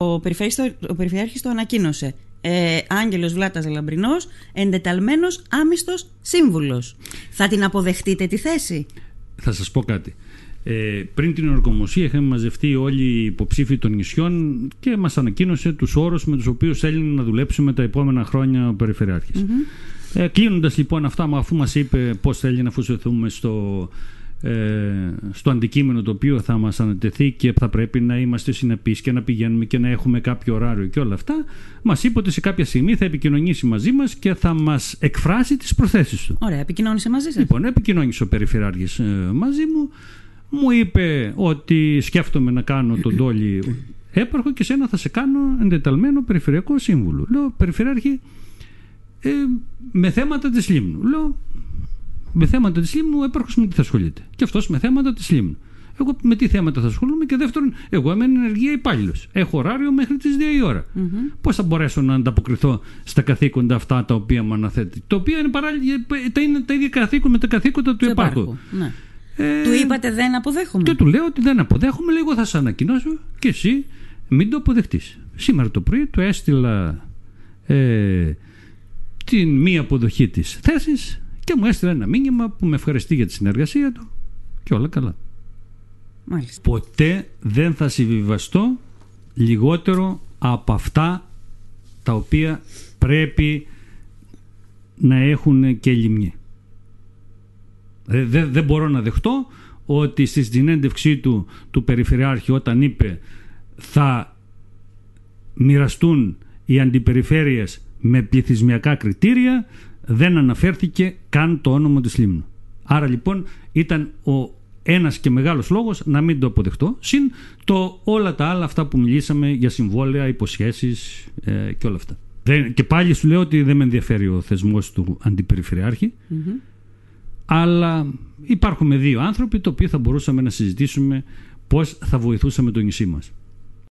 Ο, ο Περιφερειάρχης το ανακοίνωσε. Ε, Άγγελος Βλάτας Λαμπρινός, εντεταλμένος άμυστος σύμβουλος. Θα την αποδεχτείτε τη θέση; Θα σας πω κάτι. Ε, πριν την ορκομοσία είχαμε μαζευτεί όλοι οι υποψήφοι των νησιών και μας ανακοίνωσε τους όρους με τους οποίους θέλει να δουλέψουμε τα επόμενα χρόνια ο Περιφερειάρχης. Mm-hmm. Ε, κλείνοντας λοιπόν αυτά, αφού μας είπε πώς θέλει να αφοσιωθούμε στο, ε, στο αντικείμενο το οποίο θα μας ανατεθεί και θα πρέπει να είμαστε συνεπείς και να πηγαίνουμε και να έχουμε κάποιο ωράριο και όλα αυτά μας είπε ότι σε κάποια στιγμή θα επικοινωνήσει μαζί μας και θα μας εκφράσει τις προθέσεις του. Ωραία, επικοινώνησε μαζί σας; Λοιπόν, επικοινώνησε ο Περιφερειάρχης ε, μαζί μου μου είπε ότι σκέφτομαι να κάνω τον τόλι έπαρχο και σένα θα σε κάνω εντεταλμένο περιφερειακό σύμβουλο. Λέω, Περιφερειάρχη, ε, με θέματα της Λίμνου. Λέω, με θέματα της Λίμνου ο έπαρχος με τι θα ασχολείται. Και αυτός με θέματα της Λίμνου. Εγώ με τι θέματα θα ασχολούμαι και δεύτερον, εγώ είμαι ενεργεία υπάλληλος. Έχω ωράριο μέχρι τις 2 η ώρα. Mm-hmm. Πώς θα μπορέσω να ανταποκριθώ στα καθήκοντα αυτά τα οποία μου αναθέτει. Τα οποία είναι, παράλληλα, τα, είναι τα ίδια καθήκοντα με τα καθήκοντα του επάρχου. Ναι. Ε, του είπατε δεν αποδέχομαι; Και του λέω ότι δεν αποδέχομαι, λίγο θα σε ανακοινώσω και εσύ μην το αποδεχτείς. Σήμερα το πρωί του έστειλα ε, την μη αποδοχή της θέσης και μου έστειλε ένα μήνυμα που με ευχαριστεί για τη συνεργασία του και όλα καλά. Μάλιστα. Ποτέ δεν θα συμβιβαστώ λιγότερο από αυτά τα οποία πρέπει να έχουν και λιμνή. Ε, δεν, δεν μπορώ να δεχτώ ότι στη συνέντευξή του του Περιφερειάρχη όταν είπε θα μοιραστούν οι αντιπεριφέρειες με πληθυσμιακά κριτήρια δεν αναφέρθηκε καν το όνομα της Λίμνου. Άρα λοιπόν ήταν ο ένας και μεγάλος λόγος να μην το αποδεχτώ συν το όλα τα άλλα αυτά που μιλήσαμε για συμβόλαια, υποσχέσεις ε, και όλα αυτά. και πάλι σου λέω ότι δεν με ενδιαφέρει ο θεσμός του αντιπεριφερειάρχη αλλά υπάρχουν δύο άνθρωποι το οποίο θα μπορούσαμε να συζητήσουμε πώς θα βοηθούσαμε το νησί μας.